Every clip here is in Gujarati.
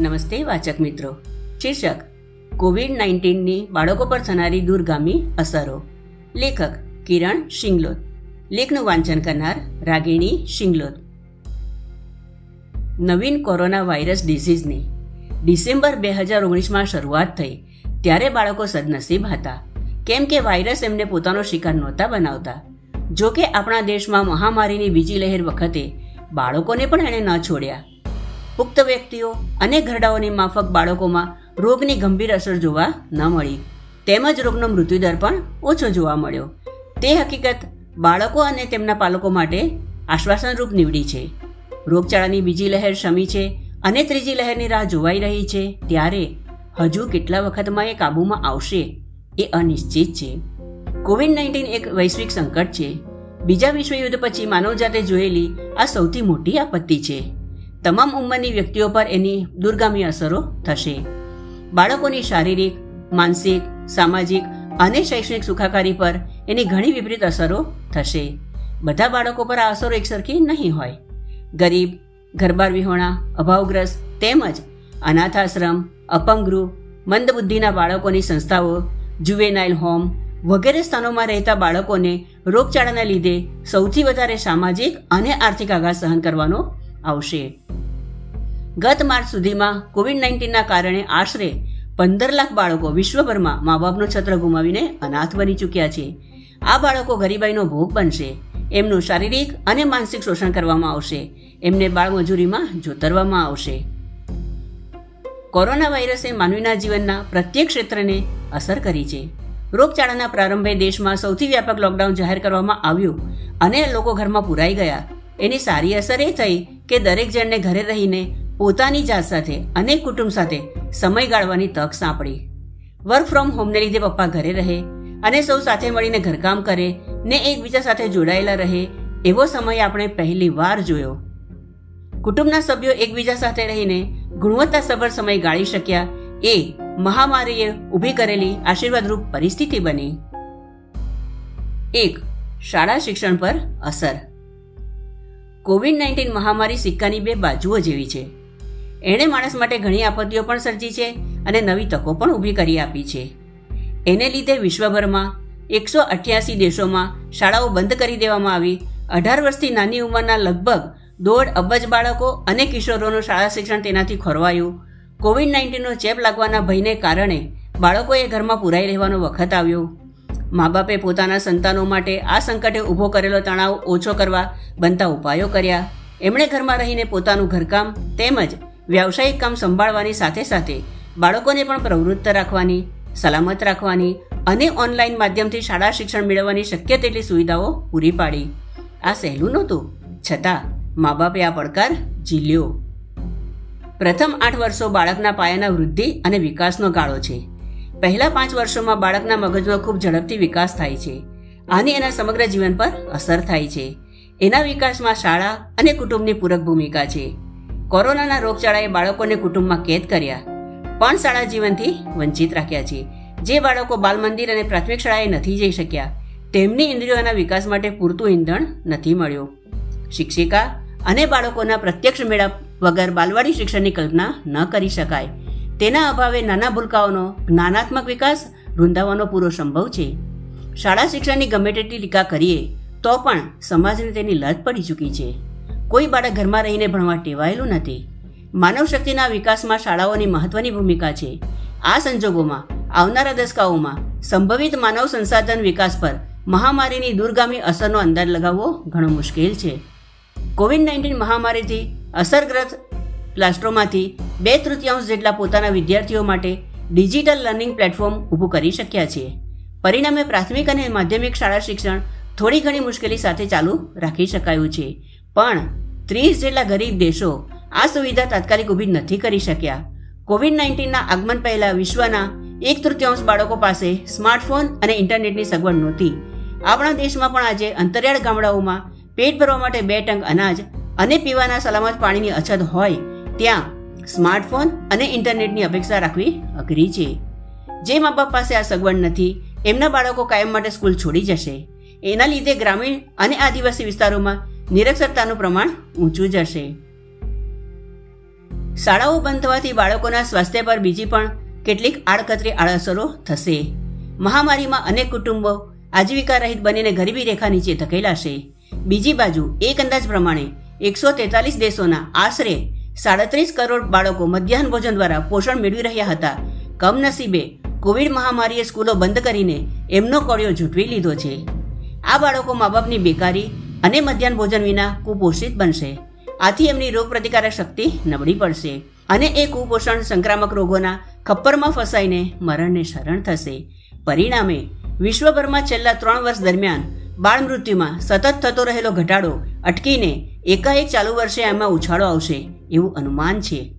નમસ્તે વાચક મિત્રો. શીર્ષક કોવિડ નાઇન્ટીનની બાળકો પર થનારી દૂરગામી અસરો. લેખક, કિરણ શિંગલોત. લેખનું વાંચન કરનાર રાગિણી શિંગલોત. નવીન કોરોના વાયરસ ડિઝીઝની ડિસેમ્બર બે હજાર ઓગણીસમાં શરૂઆત થઈ, ત્યારે બાળકો સદનસીબ હતા. કેમ કે વાયરસ એમને પોતાનો શિકાર નહોતા બનાવતા. જો કે આપણા દેશમાં મહામારીની બીજી લહેર વખતે બાળકોને પણ એણે ન છોડ્યા. પુખ્ત વ્યક્તિઓ અને ઘરડાઓની માફક બાળકોમાં રોગની ગંભીર અસર જોવા ન મળી. તેમજ રોગનો મૃત્યુદર પણ ઓછો જોવા મળ્યો. તે હકીકત બાળકો અને તેમના પાલકો માટે આશ્વાસનરૂપ નીવડી છે. રોગચાળાની બીજી લહેર શમી છે અને ત્રીજી લહેરની રાહ જોવાઈ રહી છે ત્યારે હજુ કેટલા વખતમાં એ કાબૂમાં આવશે એ અનિશ્ચિત છે. કોવિડ નાઇન્ટીન એક વૈશ્વિક સંકટ છે. બીજા વિશ્વયુદ્ધ પછી માનવજાતે જોયેલી આ સૌથી મોટી આપત્તિ છે. તમામ ઉંમરની વ્યક્તિઓ પર એની દુર્ગામી અસરો થશે. બાળકોની શારીરિક, માનસિક, સામાજિક અને શૈક્ષણિક સુખાકારી પર એની ઘણી વિપરીત અસરો થશે. બધા બાળકો પર આ અસરો એકસરખી નહીં હોય. ગરીબ, ઘરબાર વિહોણા, અભાવગ્રસ્ત તેમજ અનાથાશ્રમ, અપંગૃહ, મંદબુદ્ધિના બાળકોની સંસ્થાઓ, જુવેનાઇલ હોમ વગેરે સ્થાનોમાં રહેતા બાળકોને રોગચાળાના લીધે સૌથી વધારે સામાજિક અને આર્થિક આઘાત સહન કરવાનો આવશે. ગત માર્ચ સુધીમાં કોવિડ નાઇન્ટીનના કારણે આશરે પંદર લાખ બાળકો વિશ્વભરમાં મા બાપનો છત્ર ગુમાવીને અનાથ બની ચૂક્યા છે. આ બાળકો ગરીબાઈનો ભોગ બનશે. એમનું શારીરિક અને માનસિક શોષણ કરવામાં આવશે. એમને બાળમજૂરીમાં જોતરવામાં આવશે. કોરોના વાયરસે માનવીના જીવનના પ્રત્યેક ક્ષેત્રને અસર કરી છે. રોગચાળાના પ્રારંભે દેશમાં સૌથી વ્યાપક લોકડાઉન જાહેર કરવામાં આવ્યું અને લોકો ઘરમાં પુરાઈ ગયા. એની સારી અસર એ થઈ કે દરેક જણને ઘરે રહીને પોતાની જાત સાથે અને કુટુંબ સાથે સમય ગાળવાની તક સાંપડી. વર્ક ફ્રોમ હોમને લીધે પપ્પા ઘરે રહે અને સૌ સાથે મળીને ઘરકામ કરે ને એકબીજા સાથે જોડાયેલા રહે, એવો સમય આપણે પહેલી વાર જોયો. કુટુંબના સભ્યો એકબીજા સાથે રહીને ગુણવત્તાસભર સમય ગાળી શક્યા એ મહામારીએ ઊભી કરેલી આશીર્વાદરૂપ પરિસ્થિતિ બની. એક, શાળા શિક્ષણ પર અસર. કોવિડ નાઇન્ટીન મહામારી સિક્કાની બે બાજુઓ જેવી છે. એણે માણસ માટે ઘણી આપત્તિઓ પણ સર્જી છે અને નવી તકો પણ ઊભી કરી આપી છે. એને લીધે વિશ્વભરમાં એકસો અઠ્યાસી દેશોમાં શાળાઓ બંધ કરી દેવામાં આવી. અઢાર વર્ષથી નાની ઉંમરના લગભગ દોઢ અબજ બાળકો અને કિશોરોનું શાળા શિક્ષણ તેનાથી ખોરવાયું. કોવિડ નાઇન્ટીનનો ચેપ લાગવાના ભયને કારણે બાળકોએ ઘરમાં પુરાઈ રહેવાનો વખત આવ્યો. મા બાપે પોતાના સંતાનો માટે આ સંકટે ઊભો કરેલો તણાવ ઓછો કરવા બનતા ઉપાયો કર્યા. એમણે ઘરમાં રહીને પોતાનું ઘરકામ તેમજ વ્યાવસાયિક કામ સંભાળવાની સાથે સાથે બાળકોને પણ પ્રવૃત્ત રાખવાની, સલામત રાખવાની અને ઓનલાઈન માધ્યમથી શાળા શિક્ષણ મેળવવાની શક્ય તેટલી સુવિધાઓ પૂરી પાડી. આ સહેલું નહોતું. છતાં મા બાપે આ પડકાર ઝીલ્યો. પ્રથમ આઠ વર્ષો બાળકના પાયાના વૃદ્ધિ અને વિકાસનો ગાળો છે. પહેલા પાંચ વર્ષોમાં બાળકના મગજમાં ખૂબ ઝડપથી વિકાસ થાય છે. આની એના સમગ્ર જીવન પર અસર થાય છે. એના વિકાસમાં શાળા અને કુટુંબની પૂરક ભૂમિકા છે. કોરોનાના રોગચાળાએ બાળકોને કુટુંબમાં કેદ કર્યા. પણ શાળા જીવનથી વંચિત રાખ્યા છે. જે બાળકો બાલ મંદિર અને પ્રાથમિક શાળાએ નથી જઈ શક્યા, તેમની ઇન્દ્રિયોના વિકાસ માટે પૂરતું ઈંધણ નથી મળ્યું. શિક્ષિકા અને બાળકોના પ્રત્યક્ષ મેળાપ વગર બાલવાડી શિક્ષણની કલ્પના ન કરી શકાય. તેના અભાવે નાના ભૂલકાઓનો, જ્ઞાનાત્મક વિકાસ રૂંધાવાનો પૂરો સંભવ છે. શાળા શિક્ષણની ગમે તેટલી ટીકા કરીએ, તો પણ સમાજને તેની લત પડી ચૂકી છે. કોઈ બાળક ઘરમાં રહીને ભણવા ટેવાયેલું નથી. માનવ શક્તિના વિકાસમાં શાળાઓની મહત્વની ભૂમિકા છે. આ સંજોગોમાં, આવનારા દશકાઓમાં, સંભવિત માનવ સંસાધન વિકાસ પર મહામારીની દૂરગામી અસરનો અંદાજ લગાવવો ઘણો મુશ્કેલ છે. કોવિડ નાઇન્ટીન મહામારીથી અસરગ્રસ્ત ક્લાસરૂમમાંથી બે તૃતીયાંશ જેટલા પોતાના વિદ્યાર્થીઓ માટે ડિજિટલ લર્નિંગ પ્લેટફોર્મ ઊભું કરી શક્યા છે. પરિણામે પ્રાથમિક અને માધ્યમિક શાળા શિક્ષણ થોડી ઘણી મુશ્કેલી સાથે ચાલુ રાખી શકાયું છે. પણ ત્રીસ જેટલા ગરીબ દેશો આ સુવિધા તાત્કાલિક ઊભી નથી કરી શક્યા. કોવિડ નાઇન્ટીનના આગમન પહેલા વિશ્વના એક તૃતીયાંશ બાળકો પાસે સ્માર્ટફોન અને ઇન્ટરનેટની સગવડ નહોતી. આપણા દેશમાં પણ આજે અંતરિયાળ ગામડાઓમાં પેટ ભરવા માટે બે ટંક અનાજ અને પીવાના સલામત પાણીની અછત હોય ત્યાં સ્માર્ટફોન અને ઇન્ટરનેટની અપેક્ષા રાખવી અઘરી છે. જે મા બાપ પાસે આ સગવડ નથી, એમના બાળકો કાયમ માટે સ્કૂલ છોડી જશે. એના લીધે ગ્રામીણ અને આદિવાસી વિસ્તારોમાં નિરક્ષરતાનું પ્રમાણ ઊંચું જશે. શાળાઓ બંધ થવાથી બાળકોના સ્વાસ્થ્ય પર બીજી પણ કેટલીક આડકતરી આડઅસરો થશે. મહામારીમાં અનેક કુટુંબો આજીવિકા રહિત બનીને ગરીબી રેખા નીચે ધકેલાશે. બીજી બાજુ એક અંદાજ પ્રમાણે એકસો તેતાલીસ દેશોના આશરે સાડત્રીસ કરોડ બાળકો મધ્યાહન ભોજન દ્વારા પોષણ મેળવી રહ્યા હતા. કમનસીબે કોવિડ મહામારીએ સ્કૂલો બંધ કરીને એમનો કોળિયો ઝૂંટવી લીધો છે. આ બાળકો મા બાપની બેકારી અને મધ્યાહન ભોજન વિના કુપોષિત બનશે. આથી એમની રોગપ્રતિકારક શક્તિ નબળી પડશે અને એ કુપોષણ સંક્રામક રોગોના ખપ્પરમાં ફસાઈને મરણને શરણ થશે. પરિણામે, વિશ્વભરમાં છેલ્લા ત્રણ વર્ષ દરમિયાન બાળ મૃત્યુમાં સતત થતો રહેલો ઘટાડો અટકીને એકાએક ચાલુ વર્ષે એમાં ઉછાળો આવશે એવું અનુમાન છે.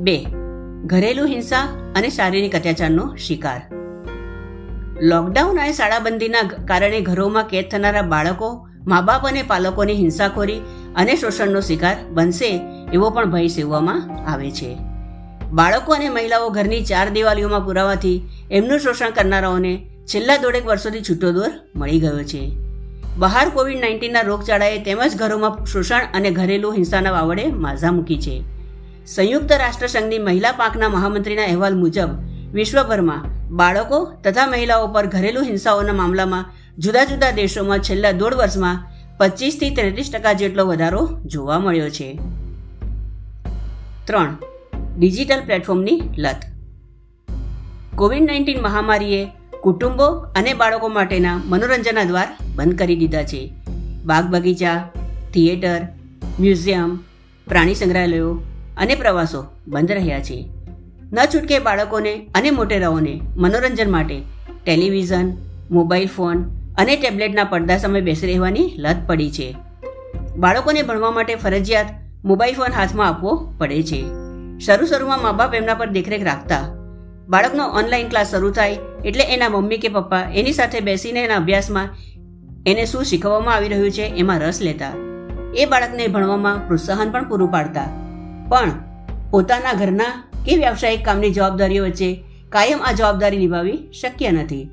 બે, ઘરેલું હિંસા અને શારીરિક અત્યાચારનો શિકાર. લોકડાઉન અને શાળાબંધીના કારણે ઘરોમાં કેદ થનારા બાળકો મા બાપ અને પાલકોની હિંસાખોરી અને શોષણનો શિકાર બનશે એવો પણ ભય સેવવામાં આવે છે. બાળકો અને મહિલાઓ ઘરની ચાર દિવાલીઓમાં પુરાવાથી એમનું શોષણ કરનારાઓને છેલ્લા દોઢેક વર્ષોથી છૂટો દોર મળી ગયો છે. બહાર કોવિડ નાઇન્ટીનના રોગચાળાએ તેમજ ઘરોમાં શોષણ અને ઘરેલું હિંસાના વાવડે માઝા મૂકી છે. સંયુક્ત રાષ્ટ્રસંઘની મહિલા પાંખના મહામંત્રીના અહેવાલ મુજબ વિશ્વભરમાં બાળકો તથા મહિલાઓ પર ઘરેલું હિંસાઓના મામલામાં જુદા જુદા દેશોમાં છેલ્લા દોઢ વર્ષમાં પચીસથી ત્રેત્રીસ ટકા જેટલો વધારો જોવા મળ્યો છે. ત્રણ. ડિજિટલ પ્લેટફોર્મની લત. કોવિડ નાઇન્ટીન મહામારીએ કુટુંબો અને બાળકો માટેના મનોરંજનના દ્વાર બંધ કરી દીધા છે. બાગ બગીચા થિયેટર, મ્યુઝિયમ, પ્રાણી સંગ્રહાલયો અને પ્રવાસો બંધ રહ્યા છે. ન છૂટકે બાળકોને અને મોટેરાઓને મનોરંજન માટે ટેલિવિઝન, મોબાઈલ ફોન અને ટેબ્લેટના પડદા સામે બેસી રહેવાની લત પડી છે. બાળકોને ભણવા માટે ફરજિયાત મોબાઈલ ફોન હાથમાં આપવો પડે છે. શરૂ શરૂમાં મા બાપ એમના પર દેખરેખ રાખતા. બાળકનો ઓનલાઈન ક્લાસ શરૂ થાય એટલે એના મમ્મી કે પપ્પા એની સાથે બેસીને એના અભ્યાસમાં એને શું શીખવવામાં આવી રહ્યું છે એમાં રસ લેતા. એ બાળકને ભણવામાં પ્રોત્સાહન પણ પૂરું પાડતા. પણ પોતાના ઘરના કે વ્યવસાયિક કામની જવાબદારીઓ વચ્ચે કાયમ આ જવાબદારી નિભાવવી શક્ય નથી.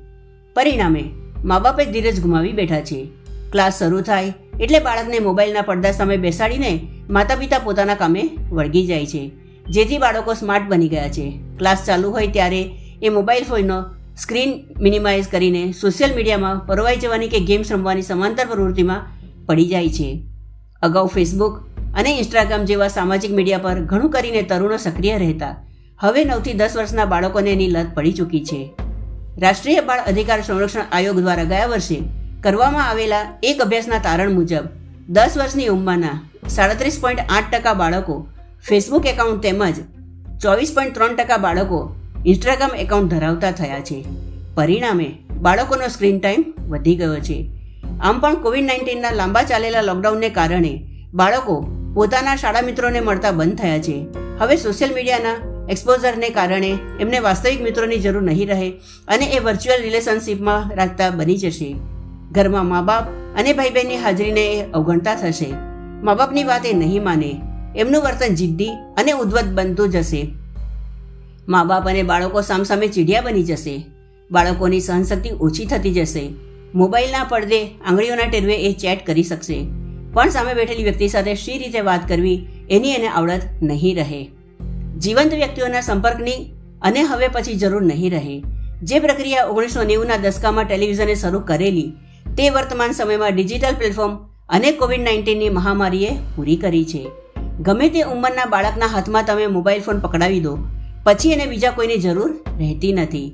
પરિણામે મા બાપે ધીરજ ગુમાવી બેઠા છે. ક્લાસ શરૂ થાય એટલે બાળકને મોબાઈલના પડદા સામે બેસાડીને માતા પિતા પોતાના કામે વળગી જાય છે. જેથી બાળકો સ્માર્ટ બની ગયા છે. ક્લાસ ચાલુ હોય ત્યારે એ મોબાઈલ ફોનનો સ્ક્રીન મિનિમાઇઝ કરીને સોશિયલ મીડિયામાં પરવાઈ જવાની કે ગેમ્સ રમવાની સમાંતર પ્રવૃત્તિમાં પડી જાય છે. અગાઉ ફેસબુક અને ઇન્સ્ટાગ્રામ જેવા સામાજિક મીડિયા પર ઘણું કરીને તરુણો સક્રિય રહેતા. હવે નવથી દસ વર્ષના બાળકોને એની લત પડી ચૂકી છે. રાષ્ટ્રીય બાળ અધિકાર સંરક્ષણ આયોગ દ્વારા ગયા વર્ષે કરવામાં આવેલા એક અભ્યાસના તારણ મુજબ દસ વર્ષની ઉંમરના સાડત્રીસ પોઈન્ટ આઠ ટકા બાળકો ફેસબુક એકાઉન્ટ તેમજ ચોવીસ પોઈન્ટ ત્રણ ટકા બાળકો ઇન્સ્ટાગ્રામ એકાઉન્ટ ધરાવતા થયા છે. પરિણામે બાળકોનો સ્ક્રીન ટાઈમ વધી ગયો છે. આમ પણ કોવિડ નાઇન્ટીનના લાંબા ચાલેલા લોકડાઉનને કારણે બાળકો પોતાના શાળા મિત્રોને મળતા બંધ થયા છે. હવે સોશિયલ મીડિયાના એક્સપોઝરને કારણે એમને વાસ્તવિક મિત્રોની જરૂર નહીં રહે અને એ વર્ચ્યુઅલ રિલેશનશીપમાં રાખતા બની જશે. ઘરમાં મા બાપ અને ભાઈ બહેનની હાજરીને એ અવગણતા થશે. મા બાપની વાત એ નહીં માને. એમનું વર્તન જિદ્દી અને ઉદ્વત બનતું જશે. મા બાપ અને બાળકો સામસામે ચીડિયા બની જશે. બાળકોની સહનશક્તિ ઓછી થતી જશે. મોબાઈલના પડદે આંગળીઓના ટેરવે એ ચેટ કરી શકશે. પણ સામે બેઠેલી વ્યક્તિ સાથે શી રીતે વાત કરવી, એની એને આવડત નહીં રહે. જીવંત વ્યક્તિઓના સંપર્કની અને હવે પછી જરૂર નહીં રહે. જે પ્રક્રિયા ઓગણીસો નેવુંના દશકામાં ટેલિવિઝને શરૂ કરેલી, તે વર્તમાન સમયમાં ડિજિટલ પ્લેટફોર્મ અને કોવિડ નાઇન્ટીનની મહામારીએ પૂરી કરી છે. ગમે તે ઉંમરના બાળકના હાથમાં તમે મોબાઈલ ફોન પકડાવી દો, પછી એને બીજા કોઈની જરૂર રહેતી નથી.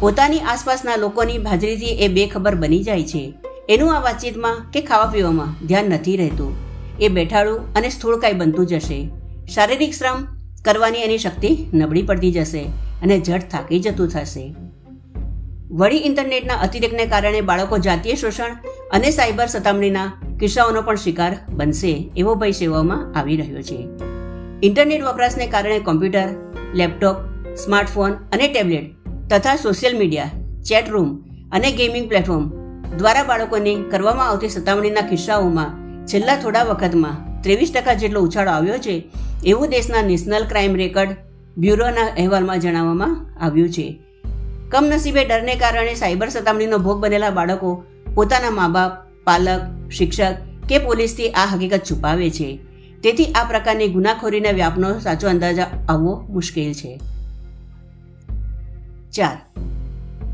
પોતાની આસપાસના લોકોની હાજરીથી એ બેખબર બની જાય છે. એનું આ વાતચીતમાં કે ખાવા પીવામાં ધ્યાન નથી રહેતું. એ બેઠાડું અને સ્થૂળકાય બનતું જશે. શારીરિક શ્રમ કરવાની એની શક્તિ નબળી પડતી જશે અને જડ થાકી જતું થશે. વળી ઇન્ટરનેટના અતિરેકને કારણે બાળકો જાતીય શોષણ અને સાયબર સતામણીના કિસ્સાઓનો પણ શિકાર બનશે એવો ભય સેવામાં આવી રહ્યો છે. ઇન્ટરનેટ વપરાશને કારણે કોમ્પ્યુટર, લેપટોપ, સ્માર્ટફોન અને ટેબ્લેટ તથા સોશિયલ મીડિયા, ચેટ રૂમ અને ગેમિંગ પ્લેટફોર્મ દ્વારા બાળકોને કરવામાં આવતી સતામણીના કિસ્સાઓમાં છેલ્લા થોડા વખતમાં ત્રેવીસ ટકા જેટલો ઉછાળો આવ્યો છે, એવું દેશના નેશનલ ક્રાઇમ રેકર્ડ બ્યુરોના અહેવાલમાં જણાવવામાં આવ્યું છે. કમનસીબે ડરને કારણે સાયબર સતામણીનો ભોગ બનેલા બાળકો પોતાના મા બાપ પાલક, શિક્ષક કે પોલીસથી આ હકીકત છુપાવે છે. તેથી આ પ્રકારની ગુનાખોરીના વ્યાપનો સાચો અંદાજ આવવો મુશ્કેલ છે. ચાર.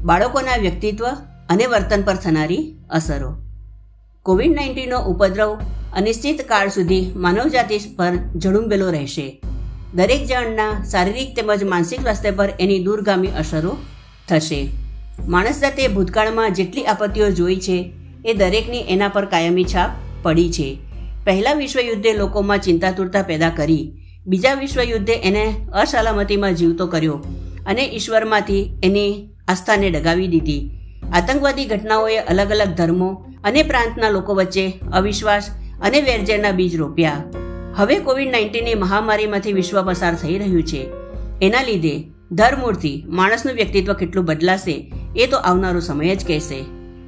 બાળકોના વ્યક્તિત્વ અને વર્તન પર થનારી અસરો. કોવિડ નાઇન્ટીનનો ઉપદ્રવ અનિશ્ચિત કાળ સુધી માનવજાતિ પર ઝડુંબેલો રહેશે. દરેક જણના શારીરિક તેમજ માનસિક સ્વાસ્થ્ય પર એની દૂરગામી અસરો થશે. માણસ જાતે ભૂતકાળમાં જેટલી આપત્તિઓ જોઈ છે, એ દરેકની એના પર કાયમી છાપ પડી છે. પહેલા વિશ્વયુદ્ધે લોકોમાં ચિંતાતુરતા પેદા કરી. બીજા વિશ્વયુદ્ધે એને અસલામતીમાં જીવતો કર્યો અને ઈશ્વરમાંથી એની આસ્થાને ડગાવી દીધી. આતંકવાદી ઘટનાઓએ અલગ અલગ ધર્મો અને પ્રાંતના લોકો વચ્ચે અવિશ્વાસ અને વેરઝેરના બીજ રોપ્યા. હવે કોવિડ નાઇન્ટીનની મહામારીમાંથી વિશ્વ પસાર થઈ રહ્યું છે. એના લીધે ધરમૂળથી માણસનું વ્યક્તિત્વ કેટલું બદલાશે એ તો આવનારો સમય જ કહેશે.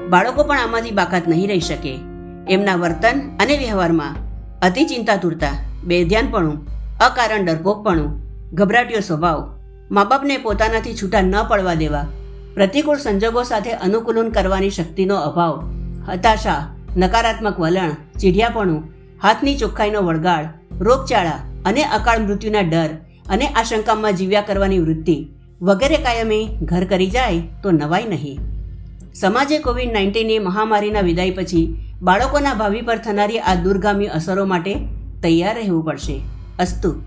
બાળકો પણ આમાંથી બાકાત નહીં રહી શકે. એમના વર્તન અને વ્યવહારમાં અતિ ચિંતાતુરતા, બેધ્યાનપણું, અકારણ ડરપોકપણું, ગભરાટીયો સ્વભાવ, મા બાપને પોતાનાથી છૂટા ન પડવા દેવા પ્રતિકૂળ સંજોગો સાથે અનુકૂલન કરવાની શક્તિનો અભાવ, હતાશા, નકારાત્મક વલણ, ચીડિયાપણું, હાથની ચોખ્ખાઈનો વળગાડ રોગચાળા અને અકાળ મૃત્યુના ડર અને આશંકામાં જીવ્યા કરવાની વૃત્તિ વગેરે કાયમી ઘર કરી જાય તો નવાય નહીં. સમાજે કોવિડ નાઇન્ટીનની મહામારીના વિદાય પછી બાળકોના ભાવિ પર થનારી આ દૂરગામી અસરો માટે તૈયાર રહેવું પડશે. અસ્તુ.